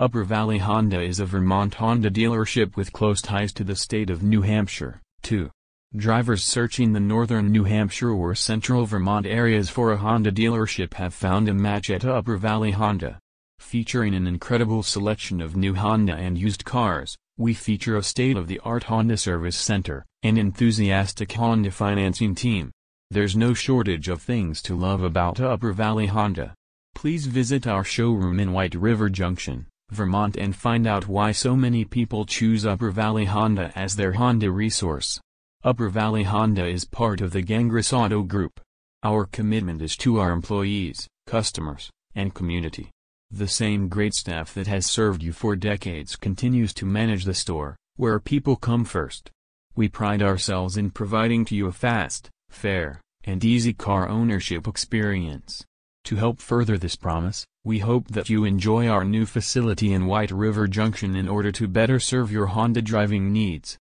Upper Valley Honda is a Vermont Honda dealership with close ties to the state of New Hampshire, too. Drivers searching the northern New Hampshire or central Vermont areas for a Honda dealership have found a match at Upper Valley Honda. Featuring an incredible selection of new Honda and used cars, we feature a state-of-the-art Honda service center, an enthusiastic Honda financing team. There's no shortage of things to love about Upper Valley Honda. Please visit our showroom in White River Junction, Vermont and find out why so many people choose Upper Valley Honda as their Honda resource. Upper Valley Honda is part of the Gangris Auto Group. Our commitment is to our employees, customers, and community. The same great staff that has served you for decades continues to manage the store, where people come first. We pride ourselves in providing to you a fast, fair, and easy car ownership experience. To help further this promise, we hope that you enjoy our new facility in White River Junction in order to better serve your Honda driving needs.